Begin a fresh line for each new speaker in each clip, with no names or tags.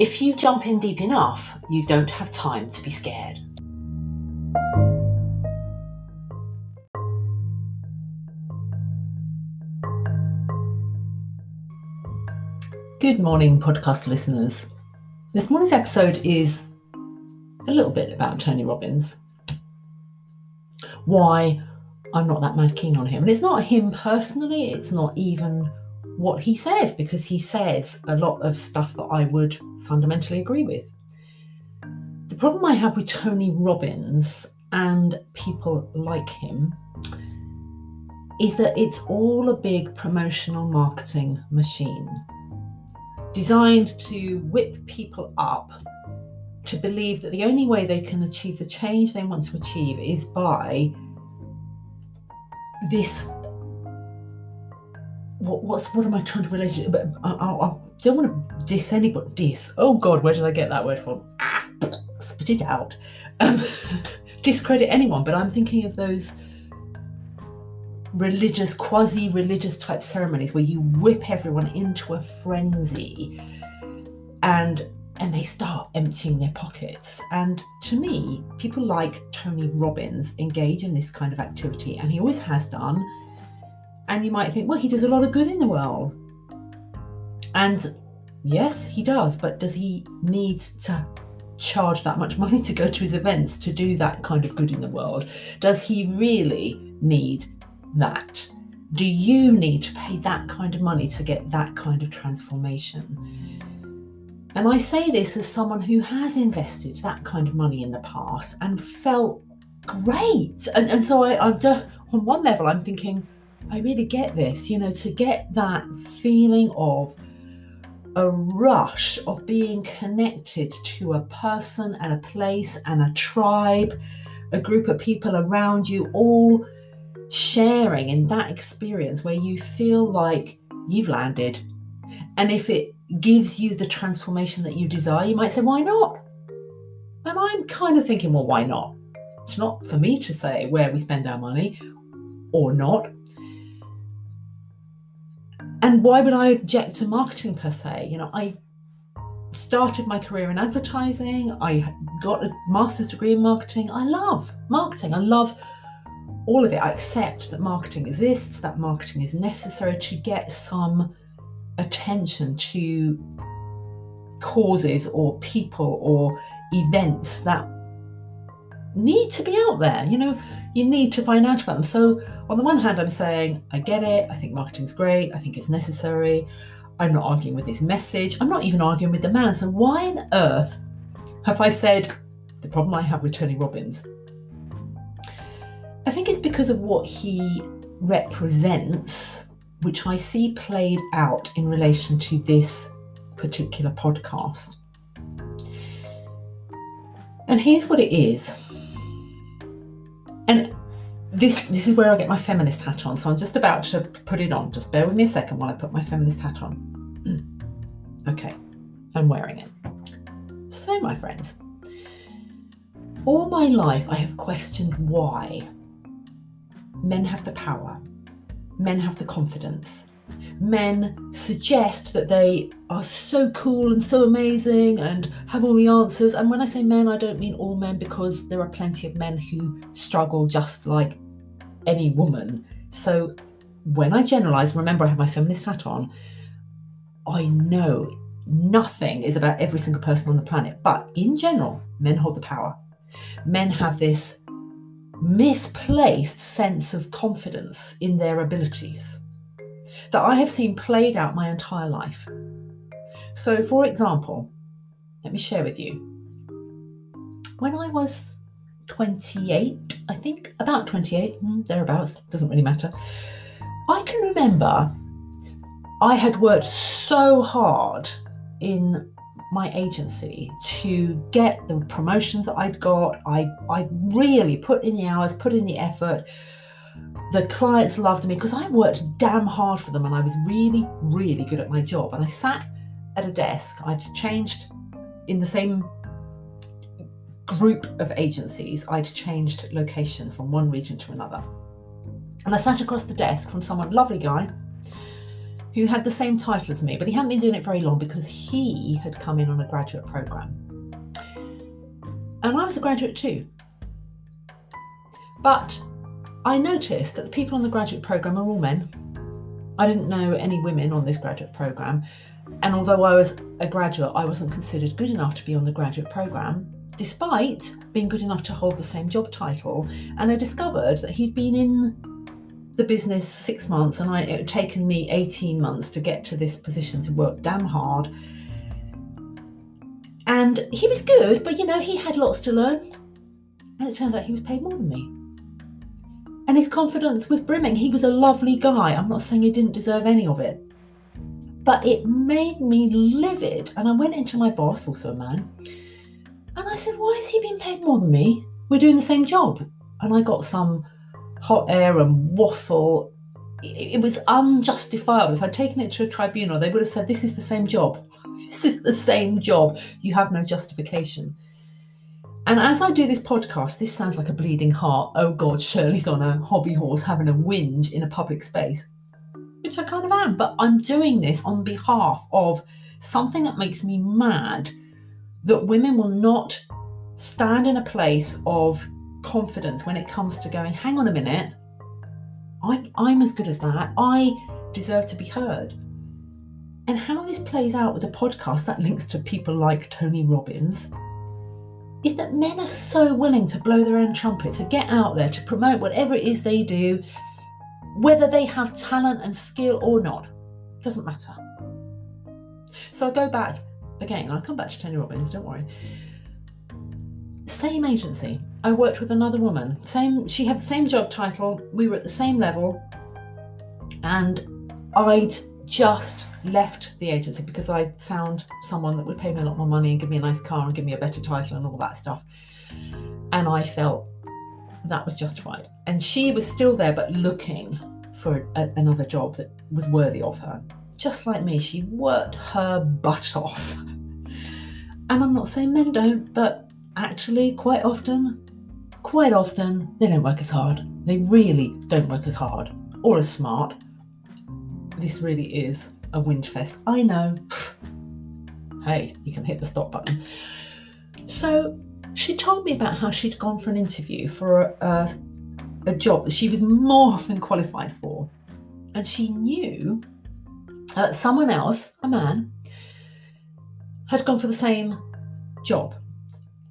if you jump in deep enough, you don't have time to be scared. Good morning, podcast listeners. This morning's episode is a little bit about Tony Robbins. Why I'm not that mad keen on him. And it's not him personally, it's not even what he says because he says a lot of stuff that I would fundamentally agree with. The problem I have with Tony Robbins and people like him is that it's all a big promotional marketing machine designed to whip people up to believe that the only way they can achieve the change they want to achieve is by this what, what's what am I trying to relate to? But I, I, I don't want to diss anybody. Diss. Oh God, where did I get that word from? Ah, spit it out. Um, discredit anyone, but I'm thinking of those religious, quasi-religious type ceremonies where you whip everyone into a frenzy, and and they start emptying their pockets. And to me, people like Tony Robbins engage in this kind of activity, and he always has done and you might think, well, he does a lot of good in the world. And yes, he does, but does he need to charge that much money to go to his events to do that kind of good in the world? Does he really need that? Do you need to pay that kind of money to get that kind of transformation? And I say this as someone who has invested that kind of money in the past and felt great. And, and so I, I'm on one level, I'm thinking, I really get this, you know, to get that feeling of a rush of being connected to a person and a place and a tribe, a group of people around you, all sharing in that experience where you feel like you've landed. And if it gives you the transformation that you desire, you might say, why not? And I'm kind of thinking, well, why not? It's not for me to say where we spend our money or not and why would I object to marketing per se? You know, I started my career in advertising. I got a master's degree in marketing. I love marketing. I love all of it. I accept that marketing exists, that marketing is necessary to get some attention to causes or people or events that need to be out there. You know, you need to find out about them. So, on the one hand, I'm saying, I get it. I think marketing's great. I think it's necessary. I'm not arguing with this message. I'm not even arguing with the man. So, why on earth have I said the problem I have with Tony Robbins? I think it's because of what he represents, which I see played out in relation to this particular podcast. And here's what it is and this this is where I get my feminist hat on. So I'm just about to put it on. Just bear with me a second while I put my feminist hat on. Mm. okay, I'm wearing it. So, my friends, all my life I have questioned why men have the power, men have the confidence, men suggest that they are so cool and so amazing and have all the answers. And when I say men, I don't mean all men because there are plenty of men who struggle just like any woman. So when I generalize, remember I have my feminist hat on, I know nothing is about every single person on the planet. But in general, men hold the power. Men have this misplaced sense of confidence in their abilities that I have seen played out my entire life. So, for example, let me share with you. When I was 28, I think, about 28, hmm, thereabouts, doesn't really matter, I can remember I had worked so hard in my agency to get the promotions that I'd got. I, I really put in the hours, put in the effort. The clients loved me because I worked damn hard for them and I was really, really good at my job. And I sat at a desk, I'd changed in the same group of agencies, I'd changed location from one region to another. And I sat across the desk from someone, lovely guy, who had the same title as me, but he hadn't been doing it very long because he had come in on a graduate program. And I was a graduate too. But I noticed that the people on the graduate program are all men. I didn't know any women on this graduate program. And although I was a graduate, I wasn't considered good enough to be on the graduate program, despite being good enough to hold the same job title. And I discovered that he'd been in the business six months, and I, it had taken me 18 months to get to this position to work damn hard. And he was good, but you know, he had lots to learn. And it turned out he was paid more than me. And his confidence was brimming. He was a lovely guy. I'm not saying he didn't deserve any of it. But it made me livid. And I went into my boss, also a man, and I said, Why is he being paid more than me? We're doing the same job. And I got some hot air and waffle. It was unjustifiable. If I'd taken it to a tribunal, they would have said, This is the same job. This is the same job. You have no justification. And as I do this podcast, this sounds like a bleeding heart. Oh God, Shirley's on a hobby horse having a whinge in a public space, which I kind of am. But I'm doing this on behalf of something that makes me mad that women will not stand in a place of confidence when it comes to going, hang on a minute, I, I'm as good as that. I deserve to be heard. And how this plays out with a podcast that links to people like Tony Robbins is that men are so willing to blow their own trumpet, to get out there, to promote whatever it is they do, whether they have talent and skill or not. Doesn't matter. So I go back again, I'll come back to Tony Robbins, don't worry. Same agency. I worked with another woman. Same she had the same job title. We were at the same level. And I'd just left the agency because I found someone that would pay me a lot more money and give me a nice car and give me a better title and all that stuff. And I felt that was justified. And she was still there, but looking for a, another job that was worthy of her. Just like me, she worked her butt off. And I'm not saying men don't, but actually, quite often, quite often, they don't work as hard. They really don't work as hard or as smart. This really is a windfest. I know. hey, you can hit the stop button. So she told me about how she'd gone for an interview for a, a, a job that she was more than qualified for. And she knew uh, someone else, a man, had gone for the same job.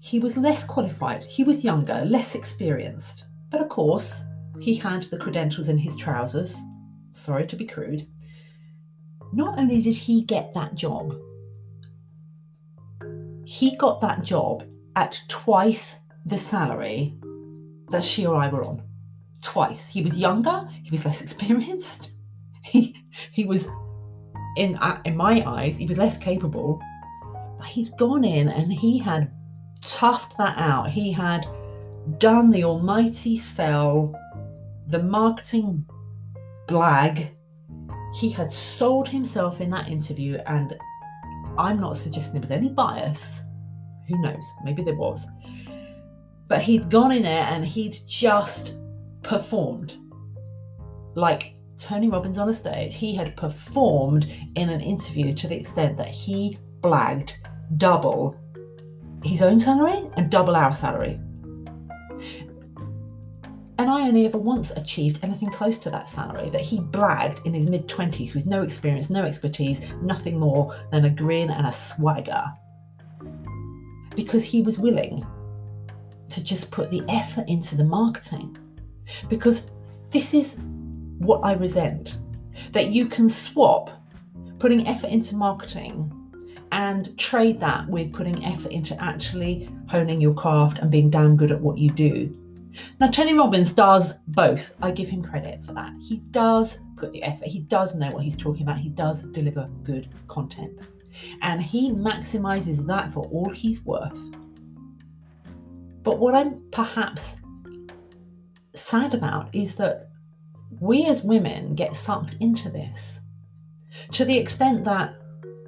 He was less qualified, he was younger, less experienced. But of course, he had the credentials in his trousers. Sorry to be crude not only did he get that job, he got that job at twice the salary that she or I were on. Twice. He was younger, he was less experienced, he he was in uh, in my eyes, he was less capable. But he'd gone in and he had toughed that out. He had done the almighty sell, the marketing blag he had sold himself in that interview, and I'm not suggesting there was any bias. Who knows? Maybe there was. But he'd gone in there and he'd just performed like Tony Robbins on a stage. He had performed in an interview to the extent that he blagged double his own salary and double our salary. And I only ever once achieved anything close to that salary that he blagged in his mid 20s with no experience, no expertise, nothing more than a grin and a swagger. Because he was willing to just put the effort into the marketing. Because this is what I resent that you can swap putting effort into marketing and trade that with putting effort into actually honing your craft and being damn good at what you do now, Tony Robbins does both. I give him credit for that. He does put the effort, he does know what he's talking about, he does deliver good content. And he maximizes that for all he's worth. But what I'm perhaps sad about is that we as women get sucked into this to the extent that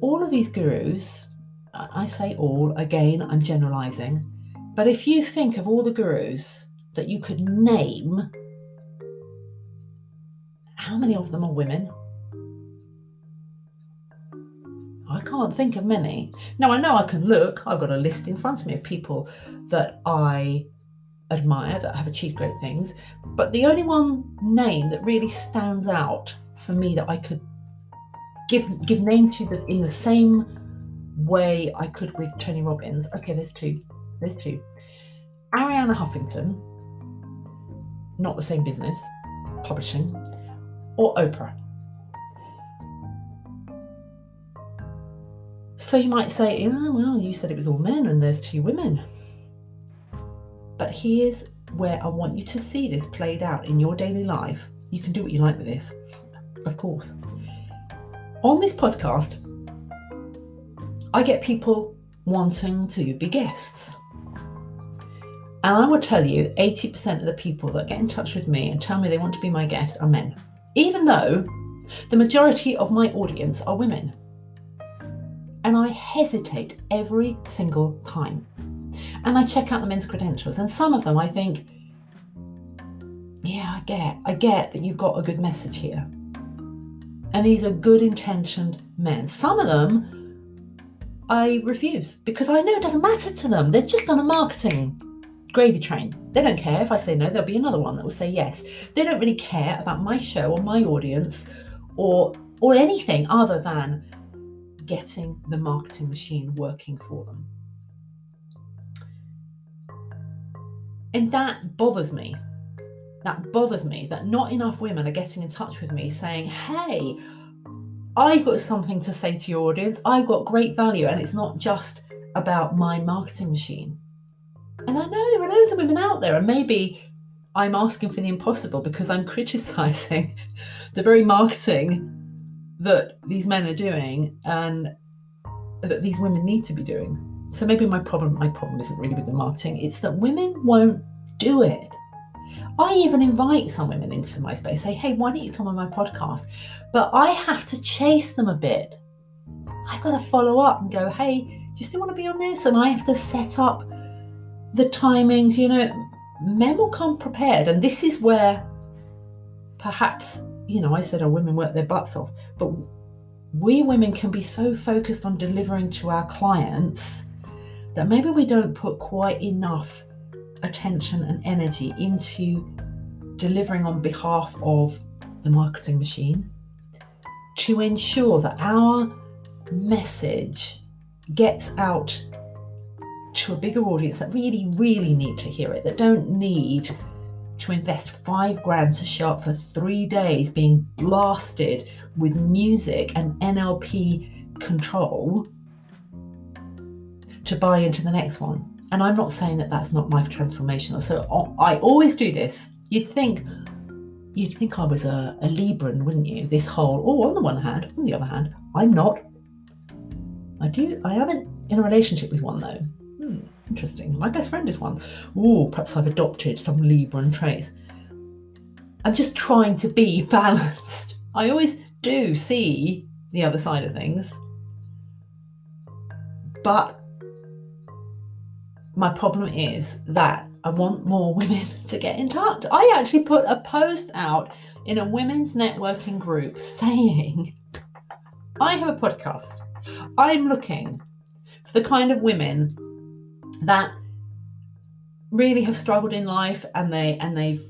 all of these gurus, I say all, again, I'm generalizing, but if you think of all the gurus that you could name, how many of them are women? I can't think of many. Now, I know I can look, I've got a list in front of me of people that I admire that have achieved great things, but the only one name that really stands out for me that I could give give name to the in the same way I could with Tony Robbins. Okay, there's two. There's two. Arianna Huffington, not the same business, publishing, or Oprah. So you might say, yeah, well, you said it was all men and there's two women. But here's where I want you to see this played out in your daily life. You can do what you like with this, of course. On this podcast, I get people wanting to be guests. And I will tell you 80% of the people that get in touch with me and tell me they want to be my guest are men, even though the majority of my audience are women. And I hesitate every single time. And I check out the men's credentials, and some of them I think, yeah, I get, I get that you've got a good message here. And these are good intentioned men. Some of them I refuse because I know it doesn't matter to them. They're just on a marketing gravy train. They don't care if I say no, there'll be another one that will say yes. They don't really care about my show or my audience or or anything other than getting the marketing machine working for them. And that bothers me. That bothers me that not enough women are getting in touch with me saying, hey, I've got something to say to your audience. I've got great value. And it's not just about my marketing machine. And I know there are loads of women out there, and maybe I'm asking for the impossible because I'm criticizing the very marketing that these men are doing and that these women need to be doing. So maybe my problem my problem isn't really with the marketing, it's that women won't do it. I even invite some women into my space, say, hey, why don't you come on my podcast? But I have to chase them a bit. I've got to follow up and go, hey, do you still want to be on this? And I have to set up the timings, you know, men will come prepared. And this is where perhaps, you know, I said our women work their butts off, but we women can be so focused on delivering to our clients that maybe we don't put quite enough attention and energy into delivering on behalf of the marketing machine to ensure that our message gets out to a bigger audience that really, really need to hear it, that don't need to invest five grand to show up for three days being blasted with music and NLP control to buy into the next one. And I'm not saying that that's not life transformational. So uh, I always do this. You'd think, you'd think I was a, a Libran, wouldn't you? This whole, oh, on the one hand, on the other hand, I'm not. I do, I am in, in a relationship with one though. Hmm, interesting. My best friend is one. Oh, perhaps I've adopted some Libran traits. I'm just trying to be balanced. I always do see the other side of things. But my problem is that I want more women to get in touch. I actually put a post out in a women's networking group saying, I have a podcast. I'm looking for the kind of women that really have struggled in life and they and they've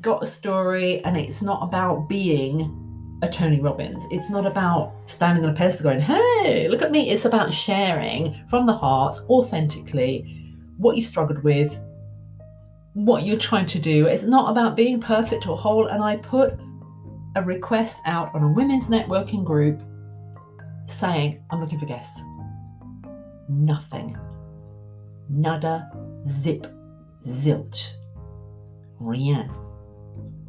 got a story and it's not about being a Tony Robbins. It's not about standing on a pedestal going, hey, look at me. It's about sharing from the heart, authentically, what you've struggled with, what you're trying to do. It's not about being perfect or whole. And I put a request out on a women's networking group saying, I'm looking for guests. Nothing. Nada, zip, zilch. Rien.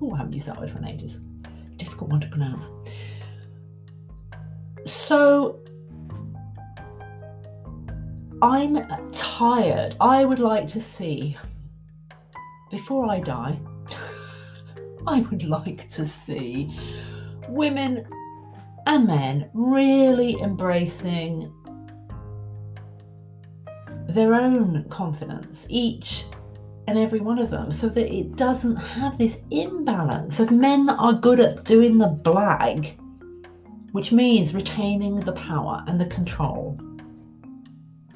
Oh, I haven't used that word for ages difficult one to pronounce. So I'm tired. I would like to see, before I die, I would like to see women and men really embracing their own confidence, each and every one of them, so that it doesn't have this imbalance of men that are good at doing the blag, which means retaining the power and the control,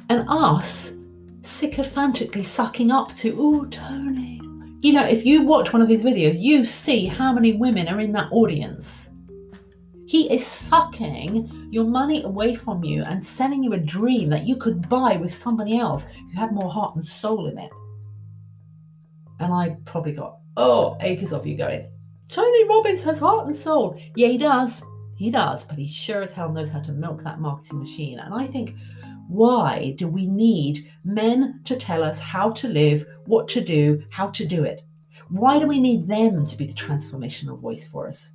and us sycophantically sucking up to, oh, Tony. You know, if you watch one of his videos, you see how many women are in that audience. He is sucking your money away from you and selling you a dream that you could buy with somebody else who had more heart and soul in it. And I probably got, oh, acres of you going, Tony Robbins has heart and soul. Yeah, he does. He does, but he sure as hell knows how to milk that marketing machine. And I think why do we need men to tell us how to live, what to do, how to do it? Why do we need them to be the transformational voice for us?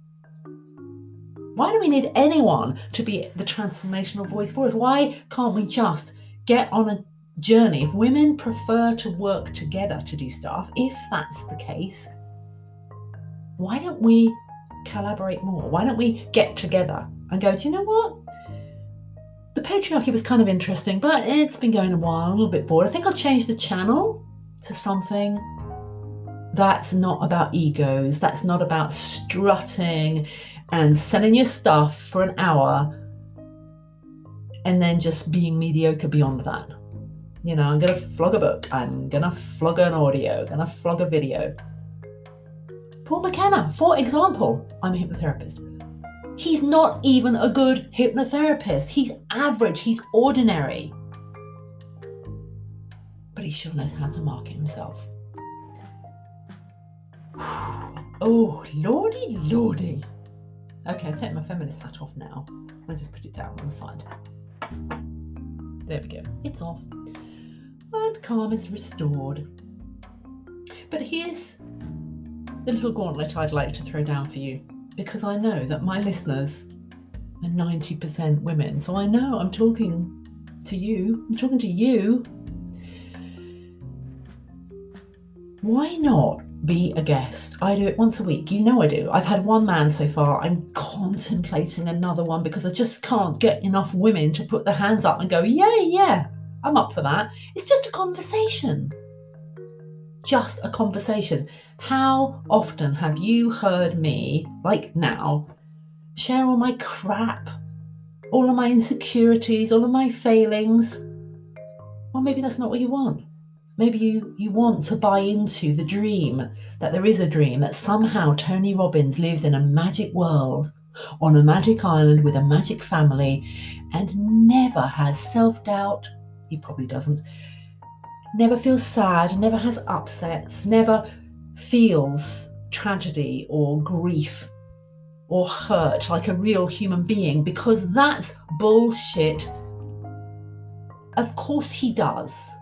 Why do we need anyone to be the transformational voice for us? Why can't we just get on a journey? If women prefer to work together to do stuff, if that's the case, why don't we collaborate more? Why don't we get together and go, do you know what? the patriarchy was kind of interesting, but it's been going a while, I'm a little bit bored. I think I'll change the channel to something that's not about egos, that's not about strutting and selling your stuff for an hour and then just being mediocre beyond that. You know, I'm to flog a book, I'm to flog an audio, to flog a video. Paul McKenna, for example, I'm a hypnotherapist. He's not even a good hypnotherapist. He's average, he's ordinary. But he sure knows how to market himself. oh, lordy, lordy. Okay, I'll take my feminist hat off now. I'll just put it down on the side. There we go. It's off. And calm is restored. But here's the little gauntlet I'd like to throw down for you because I know that my listeners are 90% women. So I know I'm talking to you. I'm talking to you. Why not be a guest? I do it once a week. You know I do. I've had one man so far. I'm contemplating another one because I just can't get enough women to put their hands up and go, yeah, yeah, I'm up for that. It's just a conversation. Just a conversation. How often have you heard me, like now, share all my crap, all of my insecurities, all of my failings? Well, maybe that's not what you want. Maybe you, you want to buy into the dream that there is a dream, that somehow Tony Robbins lives in a magic world on a magic island with a magic family and never has self doubt. He probably doesn't. Never feels sad, never has upsets, never feels tragedy or grief or hurt like a real human being because that's bullshit. Of course, he does.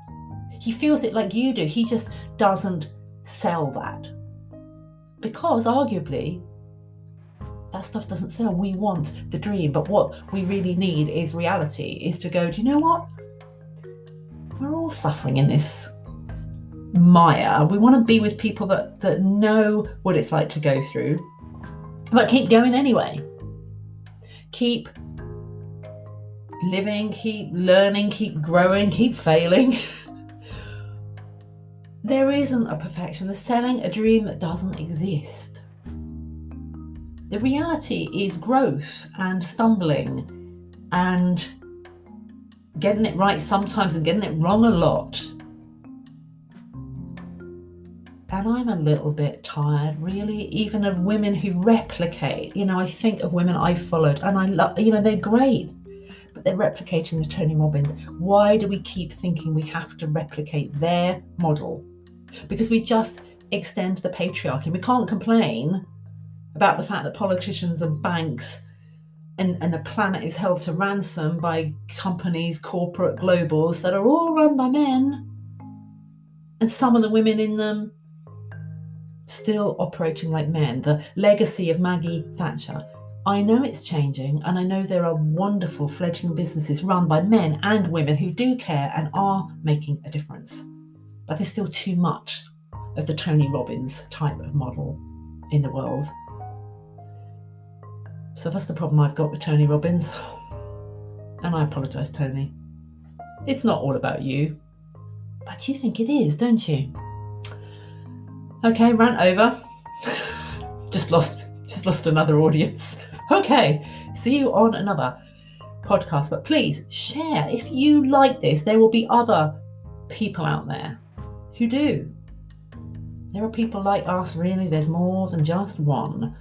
He feels it like you do. He just doesn't sell that. Because arguably, that stuff doesn't sell. We want the dream, but what we really need is reality is to go, do you know what? We're all suffering in this mire. We want to be with people that, that know what it's like to go through, but keep going anyway. Keep living, keep learning, keep growing, keep failing. there isn't a perfection. They're selling a dream that doesn't exist. The reality is growth and stumbling and getting it right sometimes and getting it wrong a lot and I'm a little bit tired, really, even of women who replicate. You know, I think of women I've followed and I love, you know, they're great, but they're replicating the Tony Robbins. Why do we keep thinking we have to replicate their model? Because we just extend the patriarchy. We can't complain about the fact that politicians and banks and, and the planet is held to ransom by companies, corporate globals that are all run by men. And some of the women in them still operating like men, the legacy of Maggie Thatcher. I know it's changing, and I know there are wonderful fledgling businesses run by men and women who do care and are making a difference. But there's still too much of the Tony Robbins type of model in the world. So that's the problem I've got with Tony Robbins. And I apologise, Tony. It's not all about you, but you think it is, don't you? Okay, rant over. just lost just lost another audience. Okay, see you on another podcast. But please share if you like this. There will be other people out there who do. There are people like us, really. There's more than just one.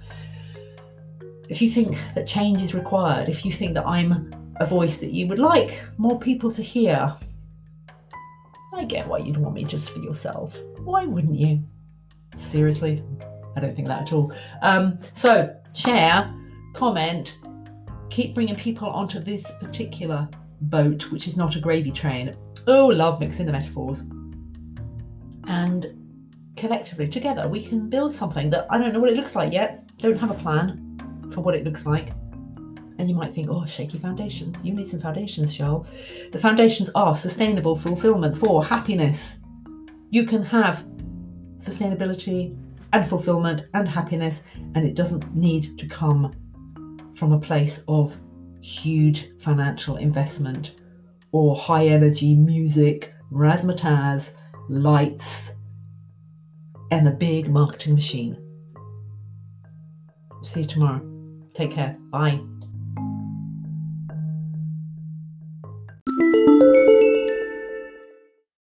If you think that change is required, if you think that I'm a voice that you would like more people to hear, I get why you'd want me just for yourself. Why wouldn't you? Seriously, I don't think that at all. Um, so, share, comment, keep bringing people onto this particular boat, which is not a gravy train. Oh, love mixing the metaphors. And collectively, together, we can build something that I don't know what it looks like yet. Don't have a plan for what it looks like. And you might think, oh, shaky foundations. You need some foundations, Charles. The foundations are sustainable fulfillment for happiness. You can have sustainability and fulfillment and happiness, and it doesn't need to come from a place of huge financial investment or high energy music, razzmatazz, lights, and a big marketing machine. See you tomorrow. Take care. Bye.